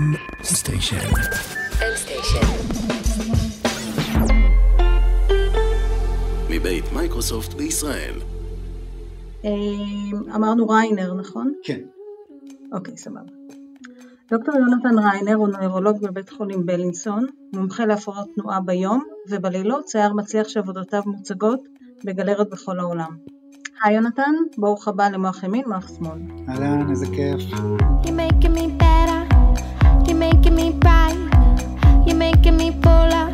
M station. M station. מבית מייקרוסופט בישראל. אה, אמרנו ריינר, נכון? כן. אוקיי, סבבה. דוקטור יונתן ריינר הוא נוירולוג בבית חולים בלינסון, מומחה להפרעות תנועה ביום, ובלילות צייר מצליח שעבודותיו מוצגות בגלריות בכל העולם. היי יונתן, ברוך הבא למוח ימין, מוח שמאל. אהלן, איזה כיף. You're making me bright. You're making me pull fuller.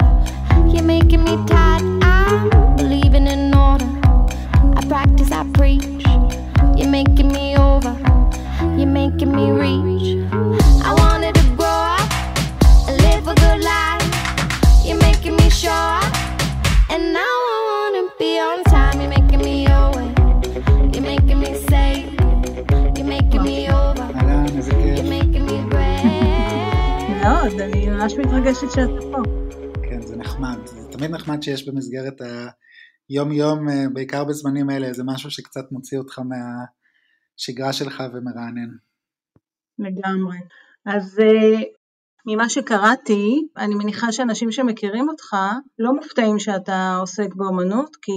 You're making me tight. I'm believing in order. I practice, I preach. You're making me over. You're making me reach. I wanted. ממש מתרגשת שאתה פה. כן, זה נחמד. זה תמיד נחמד שיש במסגרת ה... יום יום, אה, בעיקר בזמנים האלה, זה משהו שקצת מוציא אותך מהשגרה שלך ומרענן. לגמרי. אז אה, ממה שקראתי, אני מניחה שאנשים שמכירים אותך לא מופתעים שאתה עוסק באומנות, כי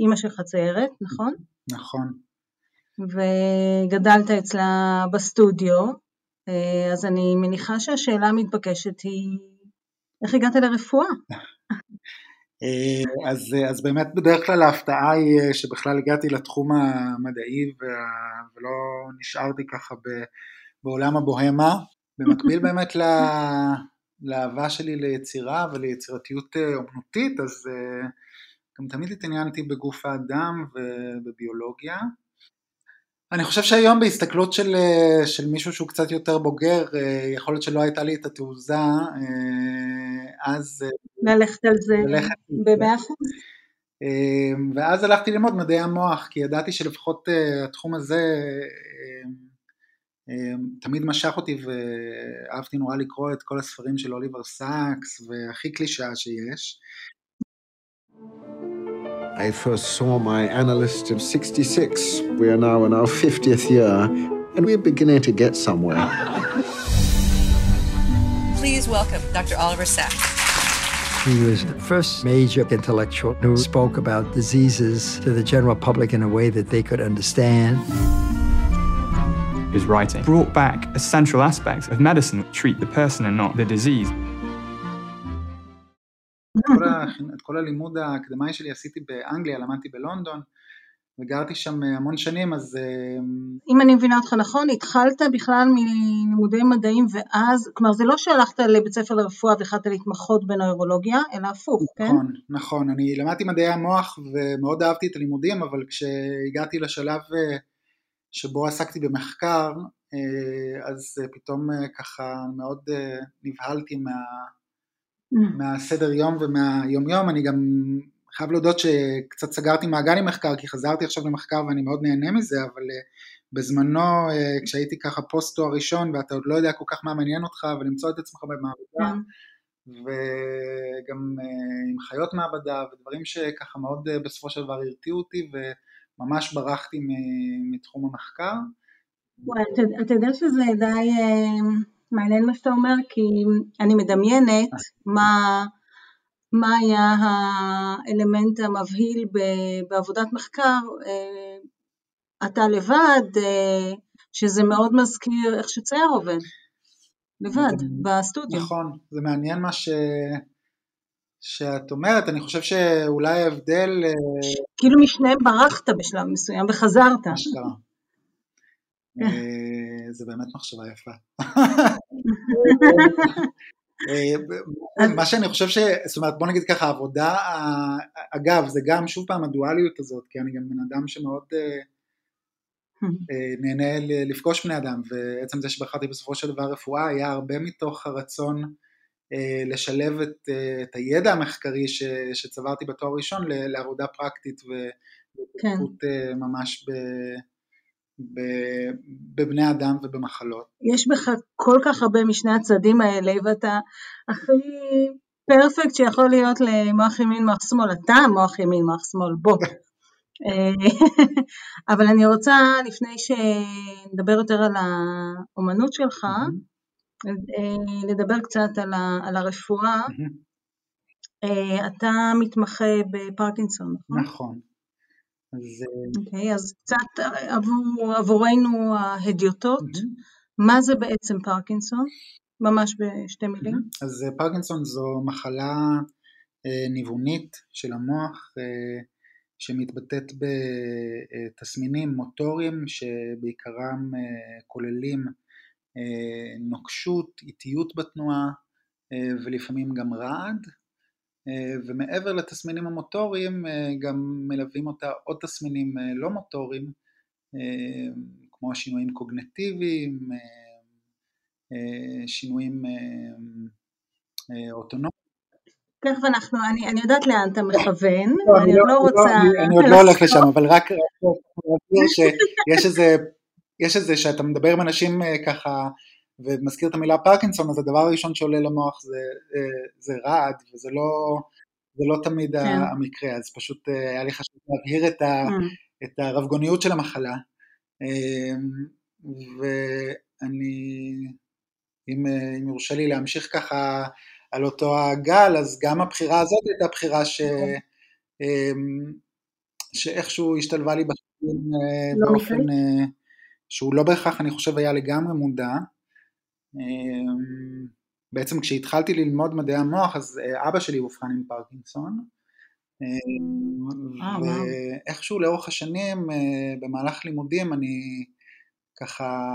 אימא שלך ציירת, נכון? נכון. וגדלת אצלה בסטודיו, אז אני מניחה שהשאלה המתבקשת היא, איך הגעת לרפואה? אה, אז, אה, אז באמת בדרך כלל ההפתעה היא אה, שבכלל הגעתי לתחום המדעי ולא נשארתי ככה בעולם הבוהמה. במקביל באמת לאהבה שלי ליצירה וליצירתיות אומנותית, אז גם תמיד התעניינתי בגוף האדם ובביולוגיה. אני חושב שהיום בהסתכלות של, אה, של מישהו שהוא קצת יותר בוגר, אה, יכול להיות שלא הייתה לי את התעוזה אה, אז... ללכת על זה במאה אחוז. ואז הלכתי ללמוד מדעי המוח, כי ידעתי שלפחות התחום הזה תמיד משך אותי ואהבתי נורא לקרוא את כל הספרים של אוליבר סאקס והכי קלישאה שיש. I first saw my analyst in 66. We are now in our 50th year, and we're beginning to get somewhere. Please welcome Dr. Oliver Sacks. He was the first major intellectual who spoke about diseases to the general public in a way that they could understand. His writing brought back essential aspects of medicine that treat the person and not the disease. כל ה, את כל הלימוד האקדמאי שלי עשיתי באנגליה, למדתי בלונדון וגרתי שם אה, המון שנים אז... אה, אם אני מבינה אותך נכון, התחלת בכלל מלימודי מדעים ואז, כלומר זה לא שהלכת לבית ספר לרפואה והחלטת להתמחות בנוירולוגיה, אלא הפוך, נכון, כן? נכון, נכון, אני למדתי מדעי המוח ומאוד אהבתי את הלימודים, אבל כשהגעתי לשלב אה, שבו עסקתי במחקר, אז פתאום ככה מאוד נבהלתי מה... מהסדר יום ומהיום יום, אני גם חייב להודות שקצת סגרתי מעגל עם מחקר כי חזרתי עכשיו למחקר ואני מאוד נהנה מזה, אבל אה, בזמנו אה, כשהייתי ככה פוסט תואר ראשון ואתה עוד לא יודע כל כך מה מעניין אותך ולמצוא את עצמך במעבדה כן. וגם אה, עם חיות מעבדה ודברים שככה מאוד בסופו של דבר הרתיעו אותי וממש ברחתי מתחום המחקר. אתה יודע שזה די מעניין מה שאתה אומר, כי אני מדמיינת מה, מה היה האלמנט המבהיל בעבודת מחקר, אה, אתה לבד, אה, שזה מאוד מזכיר איך שצייר עובד, לבד, בסטודיו. נכון, זה מעניין מה ש... שאת אומרת, אני חושב שאולי ההבדל... אה, כאילו משניהם ברחת בשלב מסוים וחזרת. אשכרה. אה, זה באמת מחשבה יפה. אה, מה שאני חושב ש... זאת אומרת, בוא נגיד ככה, עבודה, אגב, זה גם שוב פעם הדואליות הזאת, כי אני גם בן אדם שמאוד אה, נהנה לפגוש בני אדם, ועצם זה שבחרתי בסופו של דבר רפואה היה הרבה מתוך הרצון לשלב את, את הידע המחקרי ש, שצברתי בתואר ראשון לעבודה פרקטית והתפתחות כן. ממש ב... בבני אדם ובמחלות. יש בך כל כך הרבה משני הצדדים האלה ואתה הכי פרפקט שיכול להיות למוח ימין מוח שמאל, אתה מוח ימין מוח שמאל, בוא. אבל אני רוצה לפני שנדבר יותר על האומנות שלך, לדבר קצת על, ה, על הרפואה. אתה מתמחה בפרקינסון, נכון? נכון. אז, אוקיי, אז קצת עבור, עבורנו ההדיוטות, מה זה בעצם פרקינסון? ממש בשתי מילים. אז פרקינסון זו מחלה ניוונית של המוח שמתבטאת בתסמינים מוטוריים שבעיקרם כוללים נוקשות, איטיות בתנועה ולפעמים גם רעד ומעבר לתסמינים המוטוריים גם מלווים אותה עוד תסמינים לא מוטוריים כמו שינויים קוגנטיביים, שינויים אוטונומיים. תכף אנחנו, אני, אני יודעת לאן אתה מכוון, לא, אני עוד לא, לא רוצה... לא, אני עוד לא הולך לשם, אבל רק להבהיר שיש איזה, יש איזה, שאתה מדבר עם אנשים אה, ככה ומזכיר את המילה פרקינסון, אז הדבר הראשון שעולה למוח זה, אה, זה רעד, וזה לא, זה לא תמיד כן. המקרה, אז פשוט אה, היה לי חשוב להבהיר את, ה, mm. את הרבגוניות של המחלה. ואני, אם, אם יורשה לי להמשיך ככה על אותו הגל, אז גם הבחירה הזאת הייתה בחירה ש... אמ, שאיכשהו השתלבה לי בחיים לא באופן שהוא לא בהכרח, אני חושב, היה לגמרי מודע. אמ, בעצם כשהתחלתי ללמוד מדעי המוח, אז אה, אבא שלי אובחן עם פרקינסון. אמ, ואיכשהו לאורך השנים, במהלך לימודים, אני ככה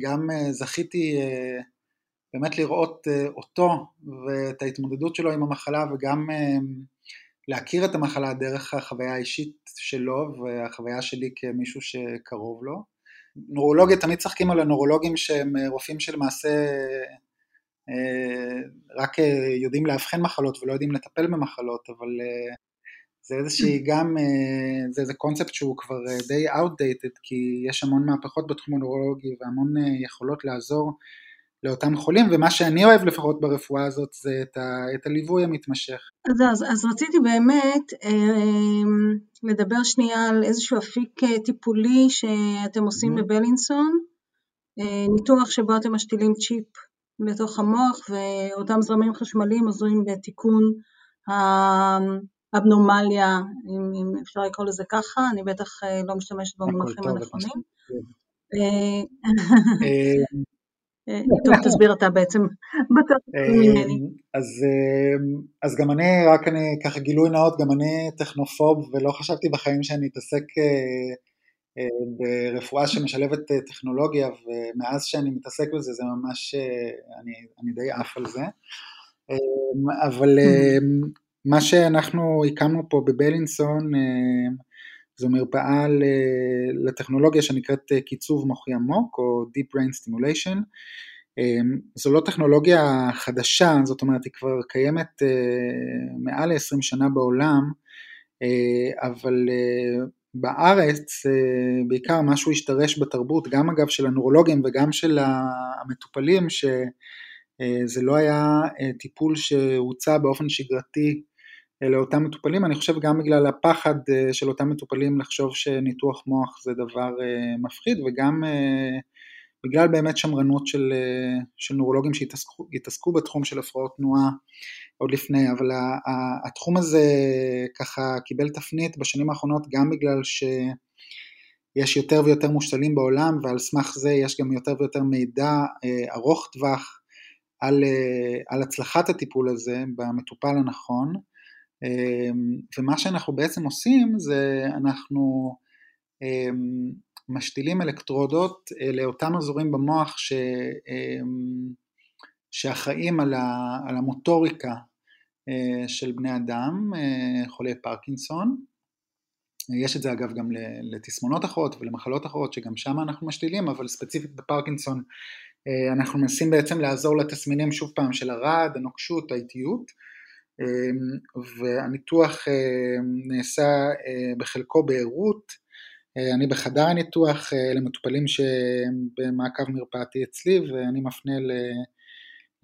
גם זכיתי באמת לראות אה, אותו ואת ההתמודדות שלו עם המחלה וגם אה, להכיר את המחלה דרך החוויה האישית שלו והחוויה שלי כמישהו שקרוב לו. נורולוגיה, תמיד צחקים על הנורולוגים שהם אה, רופאים שלמעשה רק יודעים לאבחן מחלות ולא יודעים לטפל במחלות, אבל זה איזושהי גם, זה איזה קונספט שהוא כבר די outdated כי יש המון מהפכות בתחום הנורולוגי והמון יכולות לעזור לאותם חולים, ומה שאני אוהב לפחות ברפואה הזאת זה את, ה, את הליווי המתמשך. אז, אז, אז רציתי באמת אה, לדבר שנייה על איזשהו אפיק אה, טיפולי שאתם עושים mm-hmm. בבלינסון, אה, ניתוח שבו אתם משתילים צ'יפ לתוך המוח ואותם זרמים חשמליים עוזרים בתיקון האבנורמליה, אם, אם אפשר לקרוא לזה ככה, אני בטח אה, לא משתמשת במונחים הנכונים. אה, טוב, תסביר אתה בעצם. אה, אה, אז גם אני, רק אני ככה גילוי נאות, גם אני טכנופוב ולא חשבתי בחיים שאני אתעסק ברפואה שמשלבת טכנולוגיה ומאז שאני מתעסק בזה זה ממש, אני, אני די עף על זה. אבל מה שאנחנו הקמנו פה בבלינסון זו מרפאה לטכנולוגיה שנקראת אה, קיצוב מוחי עמוק או Deep Brain Stimulation. אמ, זו לא טכנולוגיה חדשה, זאת אומרת היא כבר קיימת אה, מעל ל-20 שנה בעולם, אה, אבל בארץ בעיקר משהו השתרש בתרבות, גם אגב של הנורולוגים וגם של המטופלים, שזה לא היה טיפול שהוצע באופן שגרתי לאותם מטופלים, אני חושב גם בגלל הפחד אה, של אותם מטופלים לחשוב שניתוח מוח זה דבר אה, מפחיד וגם אה, בגלל באמת שמרנות של, של נורולוגים שהתעסקו בתחום של הפרעות תנועה עוד לפני, אבל התחום הזה ככה קיבל תפנית בשנים האחרונות גם בגלל שיש יותר ויותר מושתלים בעולם ועל סמך זה יש גם יותר ויותר מידע ארוך טווח על, על הצלחת הטיפול הזה במטופל הנכון. אמ, ומה שאנחנו בעצם עושים זה אנחנו אמ, משתילים אלקטרודות אה, לאותם אזורים במוח ש, אמ, שאחראים על, המוטוריקה אה, של בני אדם, אה, חולי פרקינסון. יש את זה אגב גם לתסמונות אחרות ולמחלות אחרות שגם שם אנחנו משתילים, אבל ספציפית בפרקינסון אנחנו מנסים בעצם לעזור לתסמינים שוב פעם של הרעד, הנוקשות, האיטיות. אמ, והניתוח אמ, נעשה אה, בחלקו בערות, אה, אני בחדר הניתוח אה, למטופלים שהם במעקב מרפאתי אצלי ואני מפנה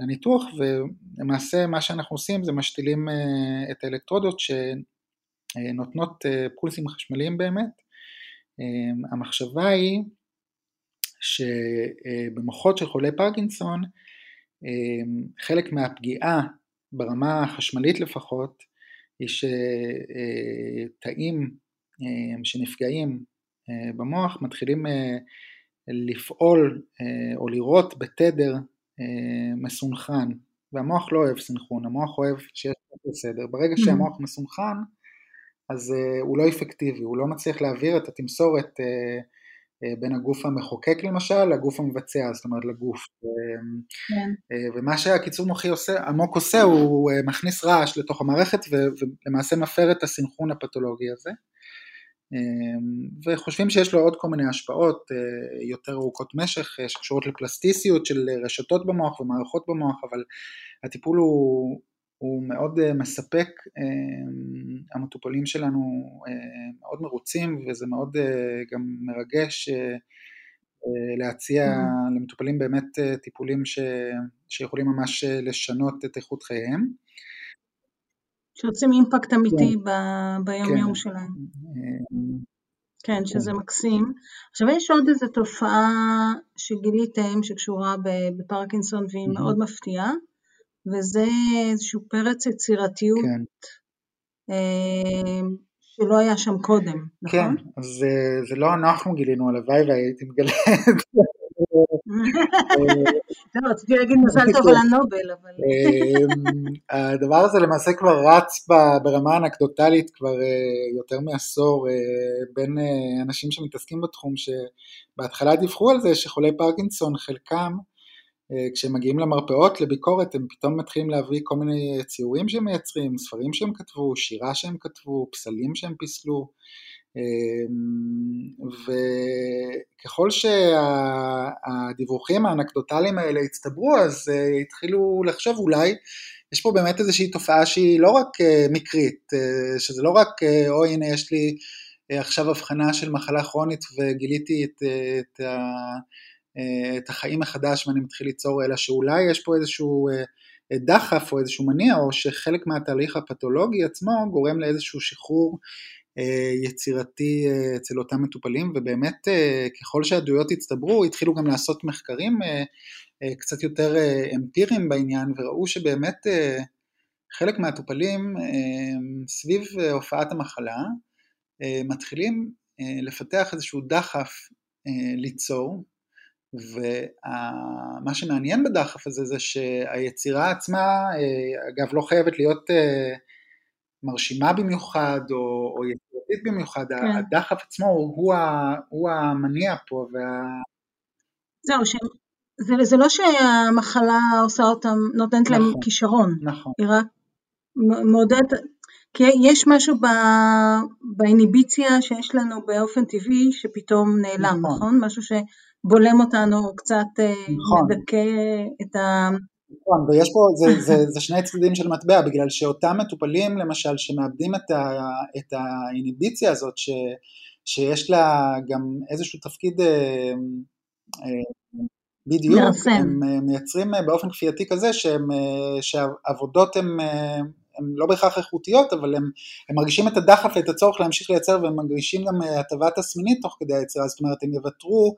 לניתוח ולמעשה מה שאנחנו עושים זה משתילים את האלקטרודות שנותנות פולסים חשמליים באמת. אמ, המחשבה היא שבמוחות של חולי פרקינסון חלק מהפגיעה ברמה החשמלית לפחות היא שתאים שנפגעים במוח מתחילים לפעול או לראות בתדר מסונכן והמוח לא אוהב סנכרון, המוח אוהב שיש בסדר. ברגע mm-hmm. שהמוח מסונכן אז הוא לא אפקטיבי, הוא לא מצליח להעביר את התמסורת בין הגוף המחוקק למשל לגוף המבצע, זאת אומרת לגוף. כן. ומה שהקיצור מוחי עושה, עמוק עושה, הוא מכניס רעש לתוך המערכת ולמעשה מפר את הסנכרון הפתולוגי הזה. וחושבים שיש לו עוד כל מיני השפעות יותר ארוכות משך שקשורות לפלסטיסיות של רשתות במוח ומערכות במוח, אבל הטיפול הוא, הוא מאוד מספק, המטופלים שלנו מאוד מרוצים וזה מאוד גם מרגש להציע mm-hmm. למטופלים באמת טיפולים ש, שיכולים ממש לשנות את איכות חייהם. שעושים אימפקט אמיתי כן. ביום יום כן. שלהם. כן, שזה כן. מקסים. עכשיו יש עוד איזו תופעה שגיליתם שקשורה בפרקינסון והיא mm-hmm. מאוד מפתיעה, וזה איזשהו פרץ יצירתיות כן. אה, שלא היה שם קודם, נכון? כן, אז זה, זה לא אנחנו גילינו, הלוואי והייתי מגלה את זה. לא, רציתי להגיד מזל טוב על הנובל, אבל... אמ, הדבר הזה למעשה כבר רץ ברמה אנקדוטלית כבר אה, יותר מעשור אה, בין אה, אנשים שמתעסקים בתחום, שבהתחלה דיווחו על זה שחולי פרקינסון, חלקם, כשהם מגיעים למרפאות לביקורת, הם פתאום מתחילים להביא כל מיני ציורים שהם מייצרים, ספרים שהם כתבו, שירה שהם כתבו, פסלים שהם פיסלו. אמ, וככל שהדיווחים האנקדוטליים האלה הצטברו אז אה, התחילו לחשוב אולי יש פה באמת איזושהי תופעה שהיא לא רק אה, מקרית, אה, שזה לא רק או הנה יש לי עכשיו הבחנה של מחלה כרונית וגיליתי את, את, את החיים מחדש ואני מתחיל ליצור, אלא שאולי יש פה איזשהו דחף או איזשהו מניע או שחלק מהתהליך הפתולוגי עצמו גורם לאיזשהו שחרור אה, יצירתי אה, אצל אותם מטופלים. ובאמת אה, ככל שהעדויות הצטברו התחילו גם לעשות מחקרים קצת יותר אמפיריים בעניין וראו שבאמת חלק מהמטופלים סביב הופעת המחלה מתחילים לפתח איזשהו דחף ליצור ומה שמעניין בדחף הזה זה שהיצירה עצמה אגב לא חייבת להיות מרשימה במיוחד או, או יצירתית במיוחד, כן. הדחף עצמו הוא, הוא המניע פה. וה... זהו, ש... זה, זה לא שהמחלה עושה אותם, נותנת נכון, להם כישרון, נכון. היא רק מעודדת, כי יש משהו ב, באיניביציה שיש לנו באופן טבעי שפתאום נעלם, נכון? נכון? משהו שבולם אותנו, קצת אה, נכון. מדכא את ה... נכון, ויש פה, זה, זה, זה שני צדדים של מטבע, בגלל שאותם מטופלים למשל שמאבדים את, ה, את האיניביציה הזאת, ש, שיש לה גם איזשהו תפקיד אה, אה, בדיוק. הם אה, מייצרים באופן כפייתי כזה שהם, שהעבודות הן לא בהכרח איכותיות, אבל הם, הם מרגישים את הדחף ואת הצורך להמשיך לייצר והם מרגישים גם הטבה תסמינית תוך כדי היצירה, זאת אומרת הם יוותרו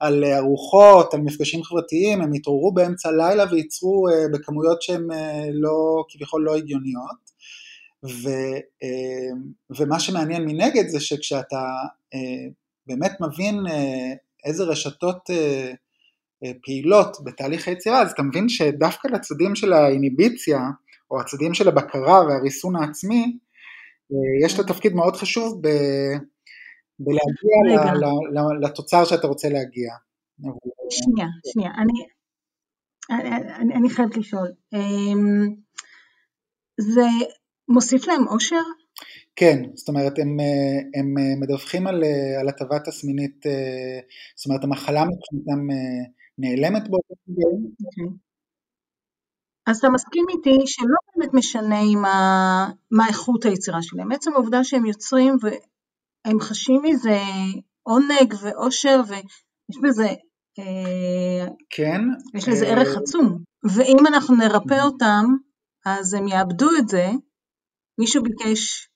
על ארוחות, על מפגשים חברתיים, הם התעוררו באמצע הלילה וייצרו אה, בכמויות שהן אה, לא, כביכול לא הגיוניות. ו, אה, ומה שמעניין מנגד זה שכשאתה באמת מבין איזה רשתות פעילות בתהליך היצירה, אז אתה מבין שדווקא לצדדים של האיניביציה, או הצדדים של הבקרה והריסון העצמי, יש לה תפקיד מאוד חשוב ב... ולהגיע לתוצר שאתה רוצה להגיע. שנייה, שנייה, אני, אני, אני חייבת לשאול, אמ, זה מוסיף להם אושר? כן, זאת אומרת הם, הם מדווחים על, על הטבה תסמינית, זאת אומרת המחלה מבחינתם נעלמת באותו גיל. אז אתה מסכים איתי שלא באמת משנה מה, מה איכות היצירה שלהם, עצם העובדה שהם יוצרים הם חשים מזה עונג ואושר ויש בזה, אה, כן, יש לזה אה, ערך עצום, ואם אנחנו נרפא אותם אז הם יאבדו את זה, מישהו ביקש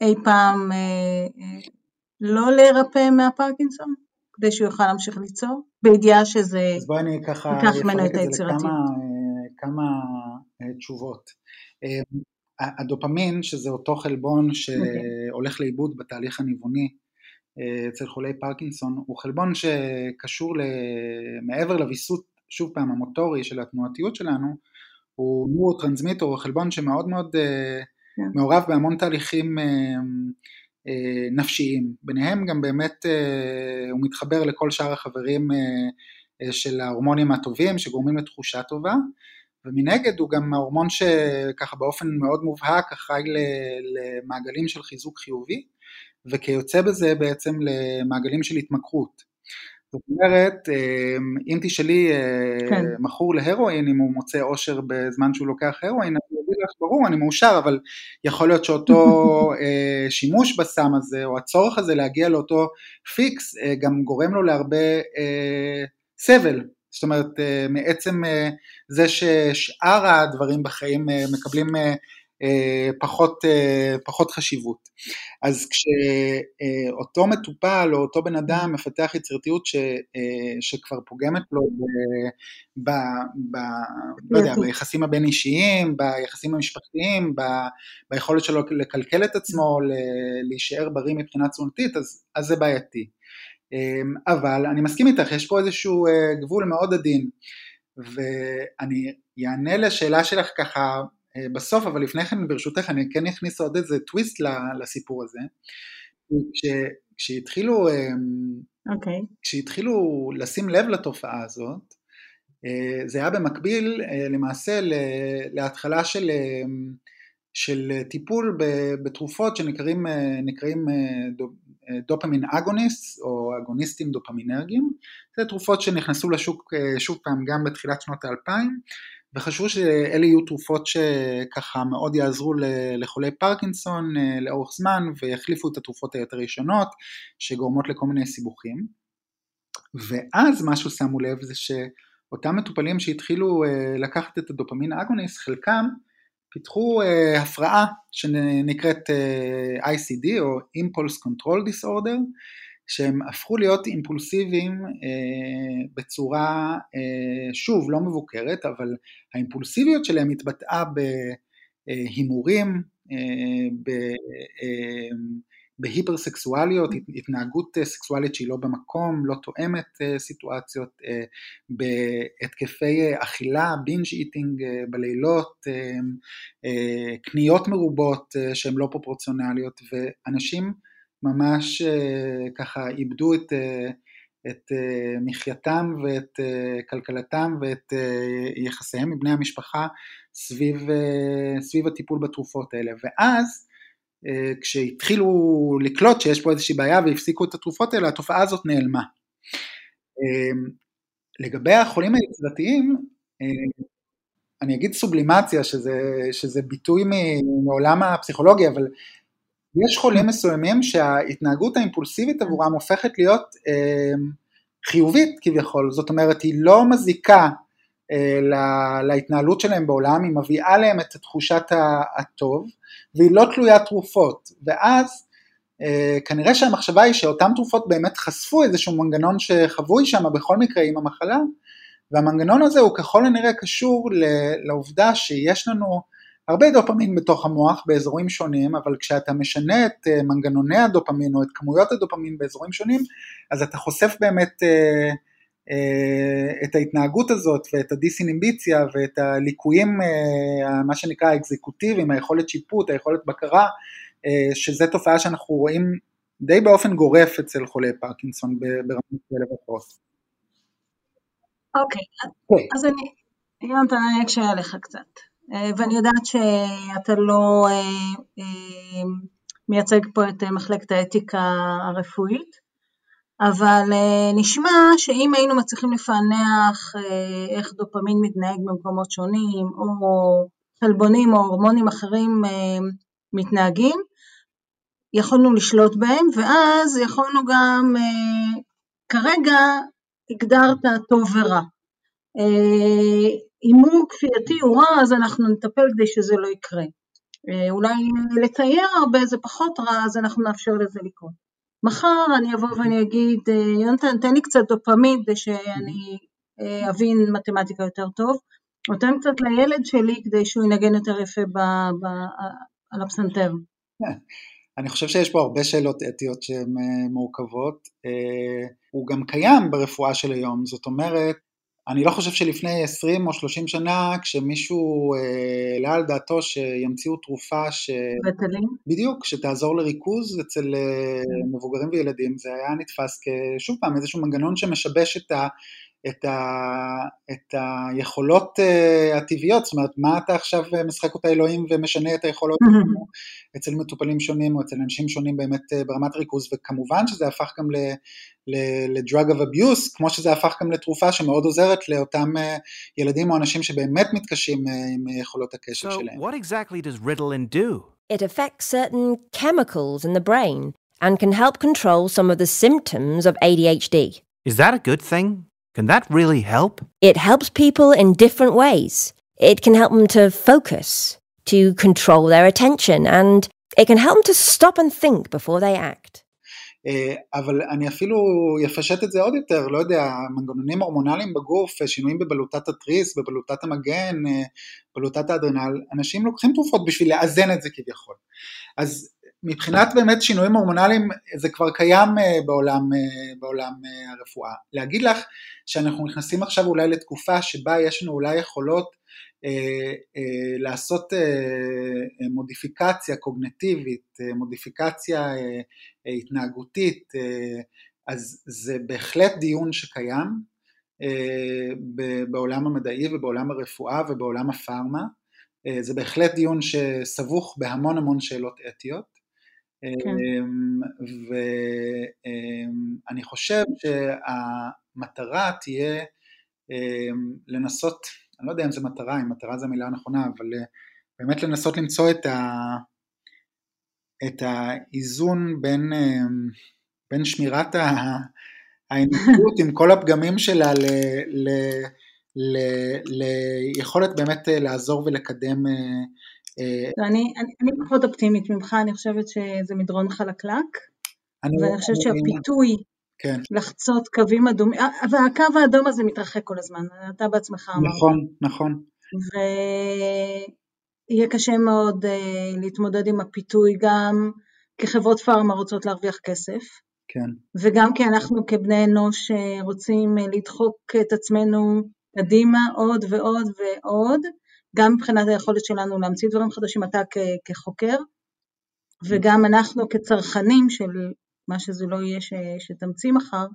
אי פעם אה, לא להירפא מהפרקינסון? כדי שהוא יוכל להמשיך ליצור, בידיעה שזה אז בואי אני ככה ייקח ממנו את היצירתיות. כמה, אה, תשובות. אה, הדופמין, שזה אותו חלבון שהולך לאיבוד בתהליך הניווני אה, אצל חולי פרקינסון, הוא חלבון שקשור מעבר לוויסות, שוב פעם, המוטורי של התנועתיות שלנו, הוא נורוטרנסמיטור, הוא חלבון שמאוד מאוד אה, כן. מעורב בהמון תהליכים נפשיים, ביניהם גם באמת הוא מתחבר לכל שאר החברים של ההורמונים הטובים שגורמים לתחושה טובה, ומנגד הוא גם ההורמון שככה באופן מאוד מובהק אחראי למעגלים של חיזוק חיובי, וכיוצא בזה בעצם למעגלים של התמכרות. זאת אומרת, אה, אם תשאלי אה, כן. מכור להרואין, אם הוא מוצא אושר בזמן שהוא לוקח הרואין, אז הוא יגיד לך, ברור, אני מאושר, אבל יכול להיות שאותו אה, שימוש בסם הזה, או הצורך הזה להגיע לאותו פיקס, אה, גם גורם לו להרבה סבל. זאת אומרת, אה, מעצם אה, זה ששאר הדברים בחיים אה, מקבלים פחות, פחות חשיבות. אז כשאותו מטופל או אותו בן אדם מפתח יצירתיות ש, שכבר פוגמת לו ב, ב, ב, לא יודע, ביחסים הבין אישיים, ביחסים המשפחתיים, ב, ביכולת שלו לקלקל את עצמו, להישאר בריא מבחינה תזונתית, אז, אז זה בעייתי. אה, אבל אני מסכים איתך, יש פה איזשהו אה, גבול מאוד עדין, ואני אענה לשאלה שלך ככה אה, בסוף, אבל לפני כן ברשותך אני כן אכניס עוד איזה טוויסט לסיפור הזה. כש, כשהתחילו, אה, אוקיי, כשהתחילו לשים לב לתופעה הזאת, אה, זה היה במקביל למעשה להתחלה של, אה, של טיפול ב- בתרופות שנקראים אה, נקראים, אה, דו- אה, דופמין אגוניסט או אגוניסטים דופמינרגיים, זה תרופות שנכנסו לשוק אה, שוב פעם גם בתחילת שנות האלפיים וחשבו שאלה יהיו תרופות שככה מאוד יעזרו לחולי פרקינסון אה, לאורך זמן ויחליפו את התרופות היותר ישנות שגורמות לכל מיני סיבוכים. ואז מה ששמו לב זה שאותם מטופלים שהתחילו אה, לקחת את הדופמין האגוניסט, חלקם פיתחו אה, הפרעה שנקראת אה, ICD או Impulse Control Disorder, שהם הפכו להיות אימפולסיביים אה, בצורה, אה, שוב, לא מבוקרת, אבל האימפולסיביות שלהם התבטאה בהימורים, אה, ב, אה, בהיפרסקסואליות, התנהגות אה, סקסואלית שהיא לא במקום, לא תואמת אה, סיטואציות, אה, בהתקפי אכילה, בינג' איטינג בלילות, קניות מרובות שהן לא פרופורציונליות, ואנשים ממש ככה איבדו את, את מחייתם ואת כלכלתם ואת יחסיהם עם בני המשפחה סביב, סביב הטיפול בתרופות האלה. ואז כשהתחילו לקלוט שיש פה איזושהי בעיה והפסיקו את התרופות האלה, התופעה הזאת נעלמה. אה, לגבי החולים היצירתיים, אה, אני אגיד סובלימציה, שזה, שזה ביטוי מעולם הפסיכולוגיה, אבל יש חולים מסוימים שההתנהגות האימפולסיבית עבורם הופכת להיות אה, חיובית כביכול, זאת אומרת היא לא מזיקה אה, לה, להתנהלות שלהם בעולם, היא מביאה להם את תחושת הטוב והיא לא תלוית תרופות, ואז אה, כנראה שהמחשבה היא שאותן תרופות באמת חשפו איזשהו מנגנון שחבוי שם בכל מקרה עם המחלה, והמנגנון הזה הוא ככל הנראה קשור לעובדה שיש לנו הרבה דופמין בתוך המוח באזורים שונים, אבל כשאתה משנה את אה, מנגנוני הדופמין או את כמויות הדופמין באזורים שונים, אז אתה חושף באמת אה, אה, את ההתנהגות הזאת ואת הדיסאיניביציה ואת הליקויים, מה שנקרא האקזקוטיביים, היכולת שיפוט, היכולת בקרה, שזה תופעה שאנחנו רואים די באופן גורף אצל חולי פרקינסון ברמות כאלה ואחרות. אוקיי, okay. אז אני, יונתן, אני אקשה עליך קצת. אה, ואני יודעת שאתה לא אה, אה, מייצג פה את מחלקת האתיקה הרפואית, אבל נשמע שאם היינו מצליחים לפענח איך דופמין מתנהג במקומות שונים, או חלבונים או הורמונים אחרים מתנהגים, יכולנו לשלוט בהם, ואז יכולנו גם, כרגע הגדרת טוב ורע. הימור כפייתי הוא רע, אז אנחנו נטפל כדי שזה לא יקרה. אולי לצייר הרבה זה פחות רע, אז אנחנו נאפשר לזה לקרות. מחר אני אבוא ואני אגיד, יונתן, תן לי קצת דופמין כדי שאני אבין מתמטיקה יותר טוב, או תן קצת לילד שלי כדי שהוא ינגן יותר יפה ב, ב, על הפסנתר. אני חושב שיש פה הרבה שאלות אתיות שהן מורכבות. הוא גם קיים ברפואה של היום, זאת אומרת, אני לא חושב שלפני 20 או 30 שנה, כשמישהו העלה אה, על דעתו שימציאו תרופה ש... בטלים? בדיוק, שתעזור לריכוז אצל אה. מבוגרים וילדים, זה היה נתפס כשוב פעם איזשהו מנגנון שמשבש את ה... את, ה, את היכולות uh, הטבעיות, זאת אומרת, מה אתה עכשיו משחק אותה אלוהים ומשנה את היכולות אצל מטופלים שונים או אצל אנשים שונים באמת uh, ברמת ריכוז, וכמובן שזה הפך גם ל-drug of abuse, כמו שזה הפך גם לתרופה שמאוד עוזרת לאותם uh, ילדים או אנשים שבאמת מתקשים uh, עם יכולות הקשב so שלהם. what exactly does Ritalin do? It affects certain chemicals in the brain and can help control some of the symptoms of ADHD. Is that a good thing? Can that really help? It helps people in different ways. It can help them to focus, to control their attention, and it can help them to stop and think before they act. אבל אני אפילו אפשט את זה עוד יותר, לא יודע, מנגנונים הורמונליים בגוף, שינויים בבלוטת התריס, בבלוטת המגן, בלוטת האדרנל, אנשים לוקחים תרופות בשביל לאזן את זה כביכול. אז מבחינת באמת שינויים הורמונליים זה כבר קיים אה, בעולם, אה, בעולם אה, הרפואה. להגיד לך שאנחנו נכנסים עכשיו אולי לתקופה שבה יש לנו אולי יכולות אה, אה, לעשות אה, מודיפיקציה קוגנטיבית, מודיפיקציה התנהגותית, אז זה בהחלט דיון שקיים בעולם המדעי ובעולם הרפואה ובעולם הפארמה. זה בהחלט דיון שסבוך בהמון המון שאלות אתיות. כן. אמ, ואני חושב שהמטרה תהיה אמ, לנסות, אני לא יודע אם זו מטרה, אם מטרה זו המילה הנכונה, אבל אה, באמת לנסות למצוא את, ה, את האיזון בין, אמ, בין שמירת האנושיות עם כל הפגמים שלה ל, ל, ל, ליכולת באמת אה, לעזור ולקדם אה, אני, אני, אני פחות אופטימית ממך, אני חושבת שזה מדרון חלקלק, אני, ואני חושבת אני, שהפיתוי כן. לחצות קווים אדומים, אבל הקו האדום הזה מתרחק כל הזמן, אתה בעצמך אמרת. נכון, נכון. ויהיה קשה מאוד uh, להתמודד עם הפיתוי גם כי חברות פארמה רוצות להרוויח כסף, כן. וגם כי אנחנו כבני אנוש אה, רוצים לדחוק את עצמנו קדימה עוד ועוד ועוד, גם מבחינת היכולת שלנו להמציא דברים חדשים, אתה כחוקר, וגם אנחנו כצרכנים של מה שזה לא יהיה ש, שתמציא מחר,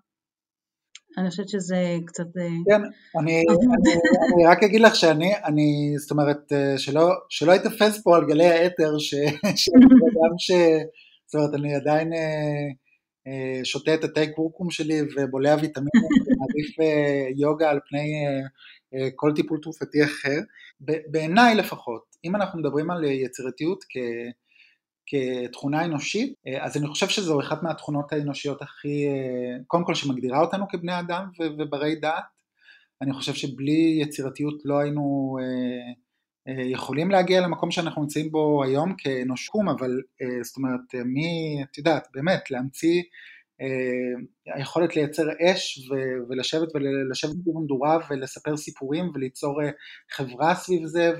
אני חושבת שזה קצת... אה, כן, אני, אני, אני רק אגיד לך שאני, אני, זאת אומרת, אה, שלא, שלא יתפס פה על גלי האתר, ש, שגם ש... זאת אומרת, אני עדיין אה, שותה את התה קורקום שלי ובולע ויטמינים ומעדיף יוגה על פני כל טיפול תרופתי אחר. בעיניי לפחות, אם אנחנו מדברים על יצירתיות. כתכונה אנושית, אז אני חושב שזו אחת מהתכונות האנושיות הכי, קודם כל שמגדירה אותנו כבני אדם וברי דעת. אני חושב שבלי יצירתיות לא היינו יכולים להגיע למקום שאנחנו נמצאים בו היום כאנושקום, אבל זאת אומרת, מי, את יודעת, באמת, להמציא אה, היכולת לייצר אש ולשבת ולשבת במדורה ולספר סיפורים וליצור אה, חברה סביב זה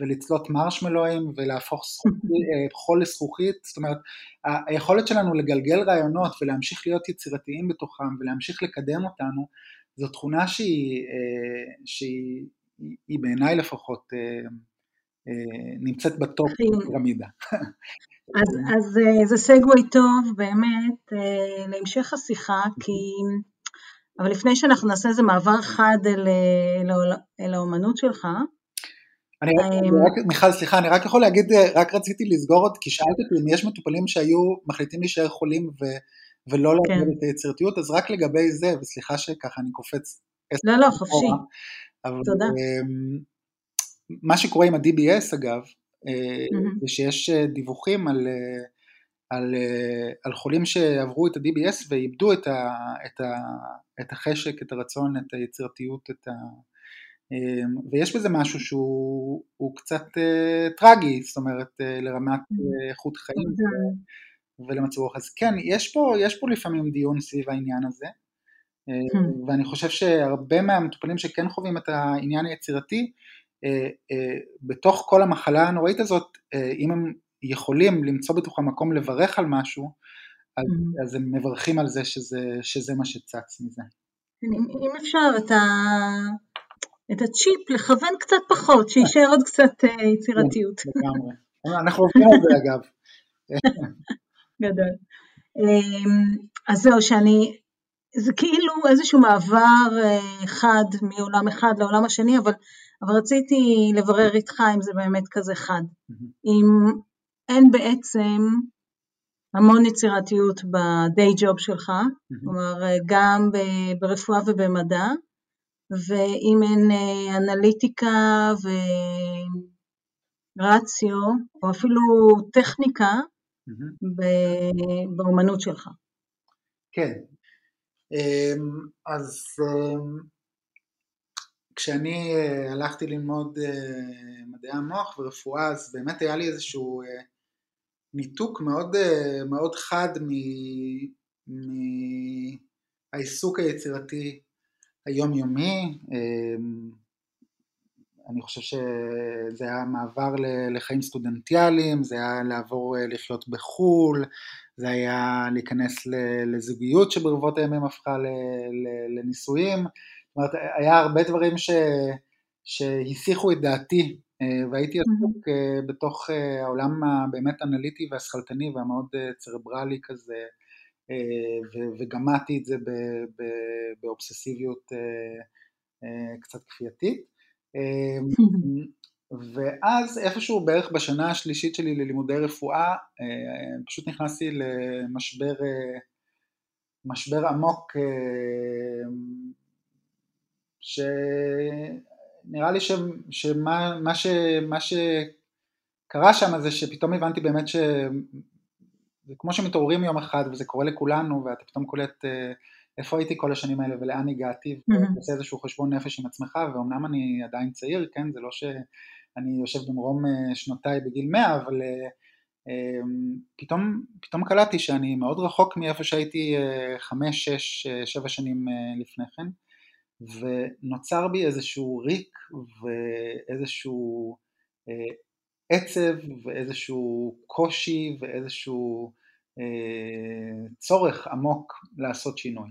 ולצלות מרשמלואים ולהפוך אה, חול לזכוכית, זאת אומרת היכולת שלנו לגלגל רעיונות ולהמשיך להיות יצירתיים בתוכם ולהמשיך לקדם אותנו זו תכונה שהיא, שהיא בעיניי לפחות נמצאת בטופ פירמידה. אז, אז אה, זה סגווי טוב באמת אה, להמשך השיחה, כי... אבל לפני שאנחנו נעשה איזה מעבר חד אל, אל, אל האומנות שלך, אני רק, מיכל, סליחה, אני רק יכול להגיד, רק רציתי לסגור עוד, כי שאלת אותי אם יש מטופלים שהיו מחליטים להישאר חולים ו, ולא כן. להגיד את היצירתיות, אז רק לגבי זה, וסליחה שככה אני קופץ. לא, לא, חופשי. אבל, תודה. אמ, מה שקורה עם ה-DBS אגב, mm-hmm. ושיש אה, דיווחים על, אה, על, על חולים שעברו את ה-DBS ואיבדו את, ה, את, ה, את החשק, את הרצון, את היצירתיות, את ה... ויש בזה משהו שהוא קצת טרגי, זאת אומרת לרמת איכות חיים ולמצב רוח. אז כן, יש פה, יש פה לפעמים דיון סביב העניין הזה, hmm. ואני חושב שהרבה מהמטופלים שכן חווים את העניין היצירתי, בתוך כל המחלה הנוראית הזאת, אם הם יכולים למצוא בתוכם מקום לברך על משהו, אז, mm-hmm. אז הם מברכים על זה שזה, שזה מה שצץ מזה. אם, אם אפשר את, ה, את הצ'יפ לכוון קצת פחות, שיישאר עוד קצת אה, יצירתיות. כן, לגמרי. אנחנו עובדים על זה אגב. גדול. אז זהו, שאני, זה כאילו איזשהו מעבר אה, חד מעולם אחד לעולם השני, אבל, אבל רציתי לברר איתך אם זה באמת כזה חד. אם אין בעצם המון יצירתיות ב-day job שלך, mm-hmm. כלומר גם ברפואה ובמדע, ואם אין אה, אנליטיקה ורציו, או אפילו טכניקה mm-hmm. באומנות שלך. כן, אז אמ, כשאני אה, הלכתי ללמוד אה, מדעי המוח ורפואה, אז באמת היה לי איזשהו ניתוק מאוד, אה, מאוד חד מהעיסוק היצירתי היומיומי. אמ, אני חושב שזה היה מעבר לחיים סטודנטיאליים, זה היה לעבור אה, לחיות בחו"ל, זה היה להיכנס לזוגיות שברבות הימים הפכה לנישואים, זאת אומרת היה הרבה דברים ש, שהסיחו את דעתי אה, והייתי עסוק אה, בתוך אה, העולם הבאמת אנליטי והשכלתני והמאוד צרברלי כזה, וגמעתי את זה באובססיביות קצת כפייתית. ואז איפשהו בערך בשנה השלישית שלי ללימודי רפואה, פשוט נכנסתי למשבר משבר עמוק ש... נראה לי ש, שמה מה ש, מה שקרה שם זה שפתאום הבנתי באמת ש... זה כמו שמתעוררים יום אחד וזה קורה לכולנו ואתה פתאום קולט אה, איפה הייתי כל השנים האלה ולאן הגעתי ועושה איזשהו חשבון נפש עם עצמך ואומנם אני עדיין צעיר, כן, זה לא שאני יושב במרום אה, שנותיי בגיל 100 אבל אה, פתאום, פתאום קלטתי שאני מאוד רחוק מאיפה שהייתי חמש, שש, שבע שנים לפני כן ונוצר בי איזשהו ריק ואיזשהו אה, עצב ואיזשהו קושי ואיזשהו אה, צורך עמוק לעשות שינוי.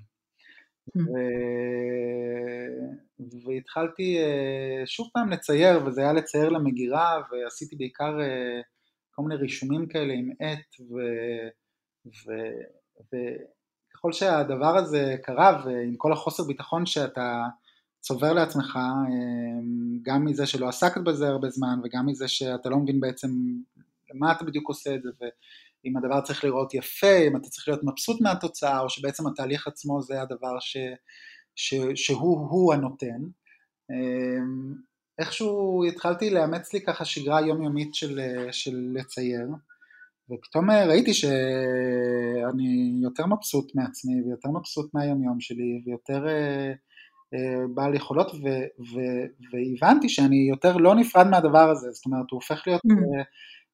Hmm. ו... והתחלתי אה, שוב פעם לצייר, וזה היה לצייר למגירה, ועשיתי בעיקר אה, כל מיני רישומים כאלה עם עט, ו... ו... ו... ככל שהדבר הזה קרה ועם כל החוסר ביטחון שאתה צובר לעצמך, אמ, גם מזה שלא עסקת בזה הרבה זמן וגם מזה שאתה לא מבין בעצם למה אתה בדיוק עושה את זה ואם הדבר צריך לראות יפה, אם אתה צריך להיות מבסוט מהתוצאה או שבעצם התהליך עצמו זה הדבר ש, ש, שהוא הנותן. אמ, איכשהו התחלתי לאמץ לי ככה שגרה יומיומית של, של לצייר ופתאום אה, ראיתי שאני יותר מבסוט מעצמי ויותר מבסוט מהיומיום שלי ויותר אה, אה, בעל יכולות ו, ו, והבנתי שאני יותר לא נפרד מהדבר הזה, זאת אומרת הוא הופך להיות mm.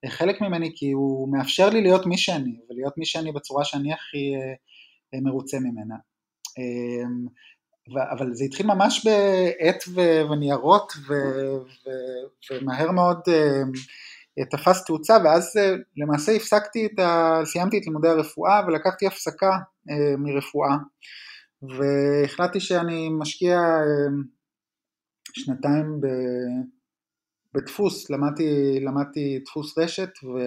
חלק ממני כי הוא מאפשר לי להיות מי שאני ולהיות מי שאני בצורה שאני הכי מרוצה ממנה. אמ, אבל זה התחיל ממש בעט וניירות ומהר מאוד תפס תאוצה ואז אה, למעשה הפסקתי את ה... סיימתי את לימודי הרפואה ולקחתי הפסקה אה, מרפואה והחלטתי שאני משקיע אה, שנתיים ב... בדפוס, למדתי, למדתי דפוס רשת ו...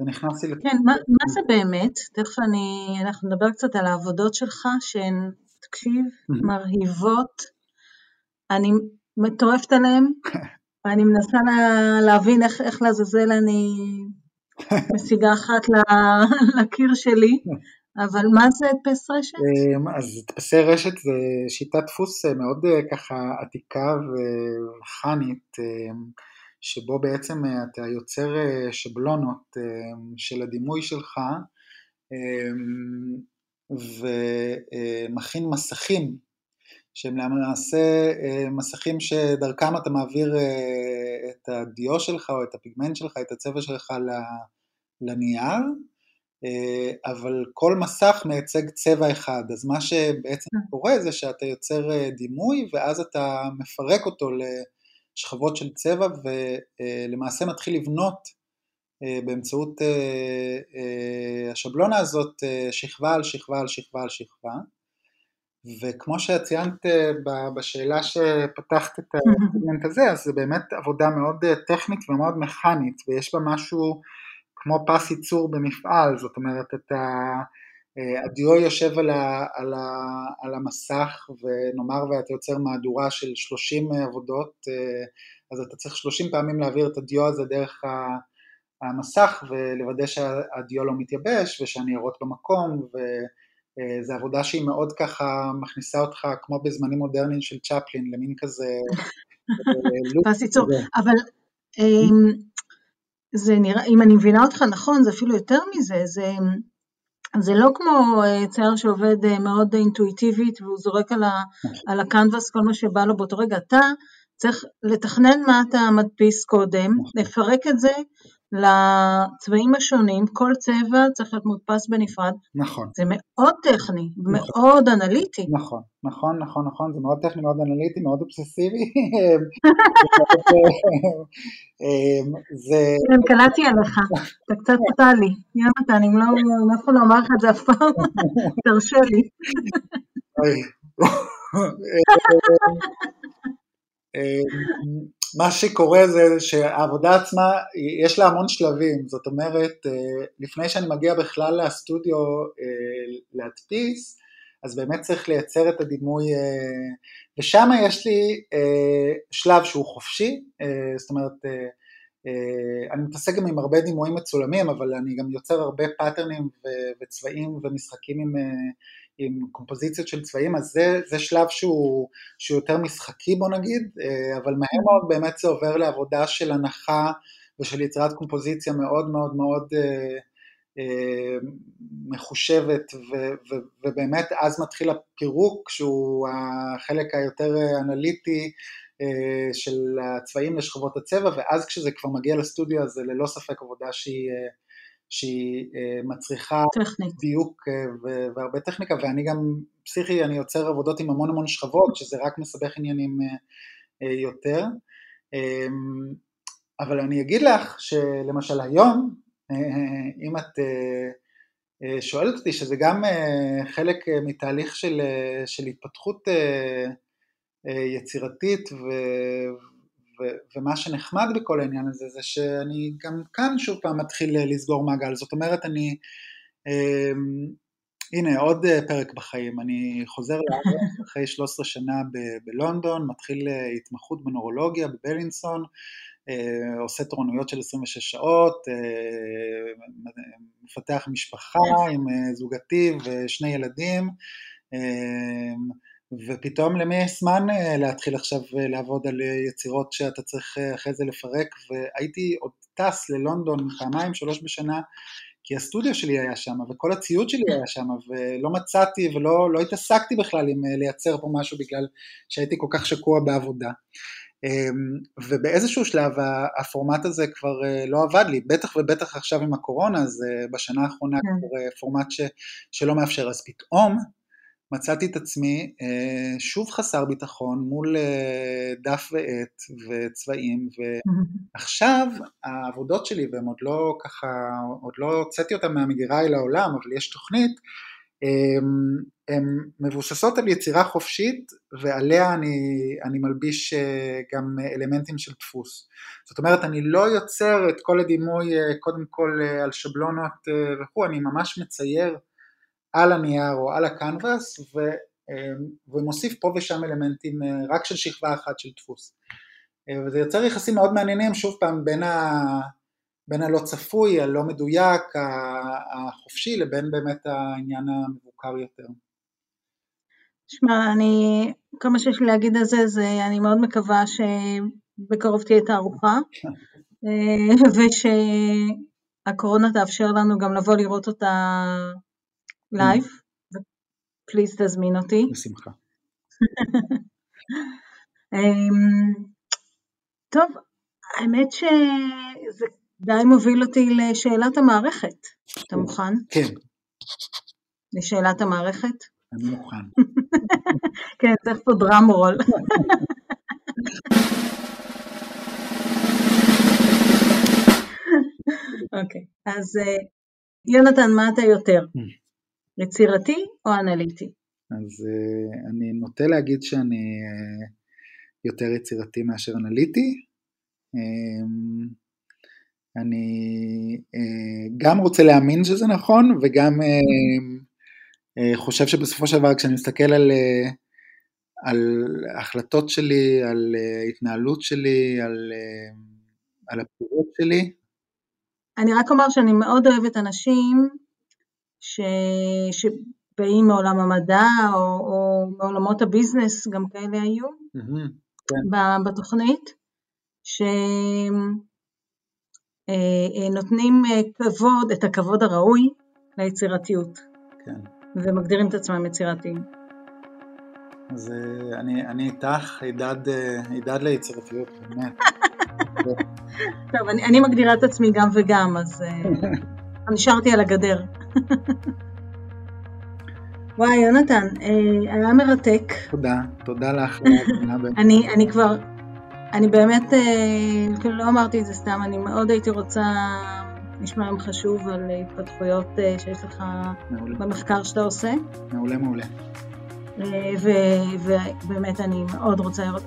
ונכנסתי לת... כן, מה, מה זה באמת? תכף אני, אנחנו נדבר קצת על העבודות שלך שהן, תקשיב, מרהיבות, אני מטורפת עליהן, ואני מנסה לה, להבין איך, איך לעזאזל אני משיגה אחת לקיר שלי, אבל מה זה הדפס רשת? אמ, אז הדפסי רשת זה שיטת דפוס אה, מאוד אה, ככה עתיקה ומכנית, אמ, שבו בעצם אה, אתה יוצר שבלונות של הדימוי שלך אמ, ומכין מסכים שהם למעשה מסכים שדרכם אתה מעביר את הדיו שלך או את הפיגמנט שלך, את הצבע שלך לנייר, אבל כל מסך מייצג צבע אחד, אז מה שבעצם קורה זה שאתה יוצר דימוי ואז אתה מפרק אותו לשכבות של צבע ולמעשה מתחיל לבנות באמצעות השבלונה הזאת שכבה על שכבה על שכבה על שכבה. וכמו שציינת בשאלה שפתחת את הזה אז זה באמת עבודה מאוד טכנית ומאוד מכנית ויש בה משהו כמו פס ייצור במפעל זאת אומרת אתה הדיו יושב על, ה, על, ה, על המסך ונאמר ואתה יוצר מהדורה של 30 עבודות אז אתה צריך 30 פעמים להעביר את הדיו הזה דרך המסך ולוודא שהדיו לא מתייבש ושהניירות במקום וזו עבודה שהיא מאוד ככה מכניסה אותך כמו בזמנים מודרניים של צ'פלין למין כזה פס ייצור, אבל זה נראה, אם אני מבינה אותך נכון זה אפילו יותר מזה, זה, זה לא כמו צייר שעובד מאוד אינטואיטיבית והוא זורק על, ה, נכון. על הקנבס כל מה שבא לו באותו רגע, אתה צריך לתכנן מה אתה מדפיס קודם, נכון. לפרק את זה לצבעים השונים, כל צבע צריך להיות מודפס בנפרד. נכון. זה מאוד טכני, נכון. מאוד אנליטי. נכון, נכון, נכון, נכון, זה מאוד טכני, מאוד אנליטי, מאוד אובססיבי. זה... כן, קלטתי עליך, אתה קצת טלי. יונתן, אם לא, לא יכול לומר לך את זה אף פעם, תרשה לי. מה שקורה זה שהעבודה עצמה, יש לה המון שלבים, זאת אומרת, אה, לפני שאני מגיע בכלל לסטודיו אה, להדפיס, אז באמת צריך לייצר את הדימוי, אה, ושם יש לי שלב שהוא חופשי, זאת אומרת, אני מתעסק גם עם הרבה דימויים מצולמים, אבל אני גם יוצר הרבה פאטרנים וצבעים ומשחקים עם עם קומפוזיציות של צבעים, אז זה, זה שלב שהוא, שהוא יותר משחקי בוא נגיד, אה, אבל מהר mm-hmm. מאוד באמת זה עובר לעבודה של הנחה ושל יצירת קומפוזיציה מאוד מאוד מאוד אה, אה, מחושבת, ו, ו, ובאמת אז מתחיל הפירוק שהוא החלק היותר אנליטי של הצבעים לשכבות הצבע, ואז כשזה כבר מגיע לסטודיו אז זה ללא ספק עבודה שהיא שהיא אה, מצריכה טכנית. דיוק אה, והרבה טכניקה ואני גם פסיכי, אני יוצר עבודות עם המון המון שכבות שזה רק מסבך עניינים אה, יותר אמ, אבל אני אגיד לך שלמשל היום אם את שואלת אותי שזה גם חלק מתהליך של, של התפתחות יצירתית ומה שנחמד בכל העניין הזה זה שאני גם כאן שוב פעם מתחיל לסגור מעגל, זאת אומרת אני, אה, הנה עוד פרק בחיים, אני חוזר לארץ אחרי 13 שנה ב- בלונדון, מתחיל התמחות בנורולוגיה בבלינסון, אה, עושה תורנויות של 26 שעות, אה, מפתח משפחה עם זוגתי ושני ילדים, ופתאום למי יש זמן אה, להתחיל עכשיו אה, לעבוד על אה, יצירות שאתה צריך אחרי זה לפרק, והייתי עוד טס ללונדון פעמיים, שלוש בשנה, כי הסטודיו שלי היה שם, וכל הציוד שלי היה שם, ולא מצאתי ולא לא התעסקתי בכלל עם לייצר פה משהו בגלל שהייתי כל כך שקוע בעבודה. אמ, ובאיזשהו שלב הפורמט הזה כבר לא עבד לי, בטח ובטח עכשיו עם הקורונה, זה בשנה האחרונה כן. כבר פורמט ש, שלא מאפשר, אז פתאום מצאתי את עצמי אה, שוב חסר ביטחון מול אה, דף ועט וצבעים ועכשיו העבודות שלי והן עוד לא ככה, עוד לא הוצאתי אותן מהמגירה אל העולם אבל יש תוכנית הן מבוססות על יצירה חופשית ועליה אני, אני מלביש אה, גם אלמנטים של דפוס. זאת אומרת אני לא יוצר את כל הדימוי קודם כל על שבלונות וכו', אני ממש מצייר על הנייר או על הקנבס ו, אמ, ומוסיף פה ושם אלמנטים אה, רק של שכבה אחת של דפוס. אה, וזה יוצר יחסים מאוד מעניינים שוב פעם בין, ה, בין הלא צפוי, הלא מדויק, החופשי לבין באמת העניין המבוקר יותר. שמע, אני, כמה שיש לי להגיד על זה, זה אני מאוד מקווה שבקרוב תהיה תערוכה אה, ושהקורונה תאפשר לנו גם לבוא לראות אותה live, please תזמין אותי. בשמחה. אמ, טוב, האמת שזה די מוביל אותי לשאלת המערכת. אתה מוכן? כן. לשאלת המערכת? אני מוכן. כן, צריך פה דראם רול. אוקיי, אז אה, יונתן, מה אתה יותר? יצירתי או אנליטי? אז uh, אני נוטה להגיד שאני uh, יותר יצירתי מאשר אנליטי. Um, אני uh, גם רוצה להאמין שזה נכון וגם חושב שבסופו של דבר כשאני מסתכל על, על החלטות שלי, על התנהלות שלי, על, על הפעולות שלי. אני רק אומר שאני מאוד אוהבת אנשים ש... ש... באים מעולם המדע או, או מעולמות הביזנס, גם כאלה היו mm-hmm, כן. בתוכנית, שנותנים אה, אה, כבוד, את הכבוד הראוי ליצירתיות. כן. ומגדירים את עצמם יצירתיים. אז אה, אני, אני איתך, עידד, עידד ליצירתיות, באמת. טוב, אני, אני מגדירה את עצמי גם וגם, אז נשארתי על הגדר. וואי, יונתן, אה, היה מרתק. תודה, תודה לך. אני, אני כבר, אני באמת, אה, כאילו לא אמרתי את זה סתם, אני מאוד הייתי רוצה לשמוע ממך שוב על התפתחויות אה, שיש לך מעולה. במחקר שאתה עושה. מעולה, מעולה. ובאמת אני מאוד רוצה לראות,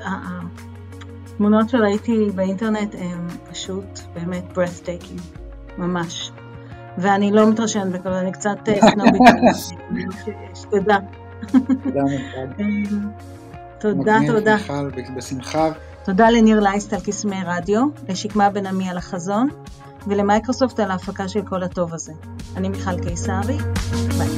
התמונות שראיתי באינטרנט הן פשוט באמת breathtaking, ממש. ואני לא מתרשמת בקלות, אני קצת סנובית, תודה. תודה, תודה. מיכל, אה, בשמחה. תודה לניר לייסט על קסמי רדיו, לשקמה בן עמי על החזון, ולמייקרוסופט על ההפקה של כל הטוב הזה. אני מיכל קיסרי, ביי.